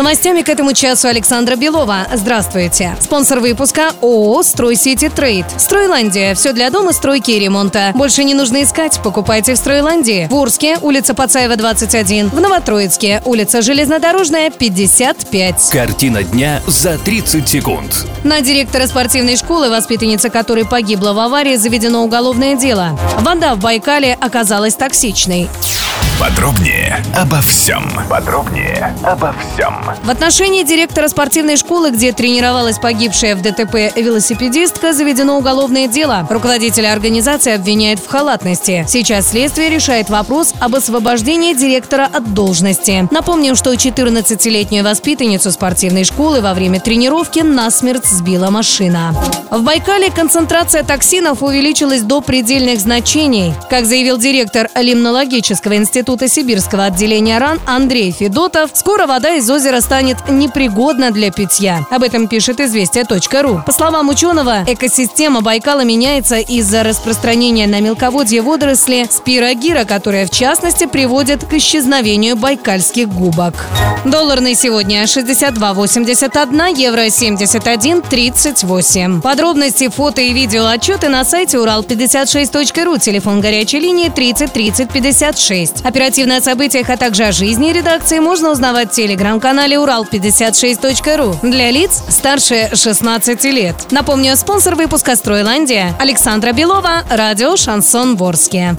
Новостями к этому часу Александра Белова. Здравствуйте. Спонсор выпуска ООО «Стройсити Трейд». Стройландия. Все для дома, стройки и ремонта. Больше не нужно искать. Покупайте в Стройландии. В Урске, улица Пацаева, 21. В Новотроицке, улица Железнодорожная, 55. Картина дня за 30 секунд. На директора спортивной школы, воспитанница которой погибла в аварии, заведено уголовное дело. Вода в Байкале оказалась токсичной. Подробнее обо всем. Подробнее обо всем. В отношении директора спортивной школы, где тренировалась погибшая в ДТП велосипедистка, заведено уголовное дело. Руководителя организации обвиняет в халатности. Сейчас следствие решает вопрос об освобождении директора от должности. Напомним, что 14-летнюю воспитанницу спортивной школы во время тренировки насмерть сбила машина. В Байкале концентрация токсинов увеличилась до предельных значений. Как заявил директор Лимнологического института Сибирского отделения РАН Андрей Федотов, скоро вода из озера станет непригодна для питья. Об этом пишет известия.ру. По словам ученого, экосистема Байкала меняется из-за распространения на мелководье водоросли спирогира, которая в частности приводит к исчезновению байкальских губок. Доллар на сегодня 62,81, евро 71,38. Подробности, фото и видео отчеты на сайте урал56.ру, телефон горячей линии 30 30 56. Оперативно о событиях, а также о жизни редакции можно узнавать в телеграм-канале урал56.ру для лиц старше 16 лет. Напомню, спонсор выпуска «Стройландия» Александра Белова, радио «Шансон Ворске».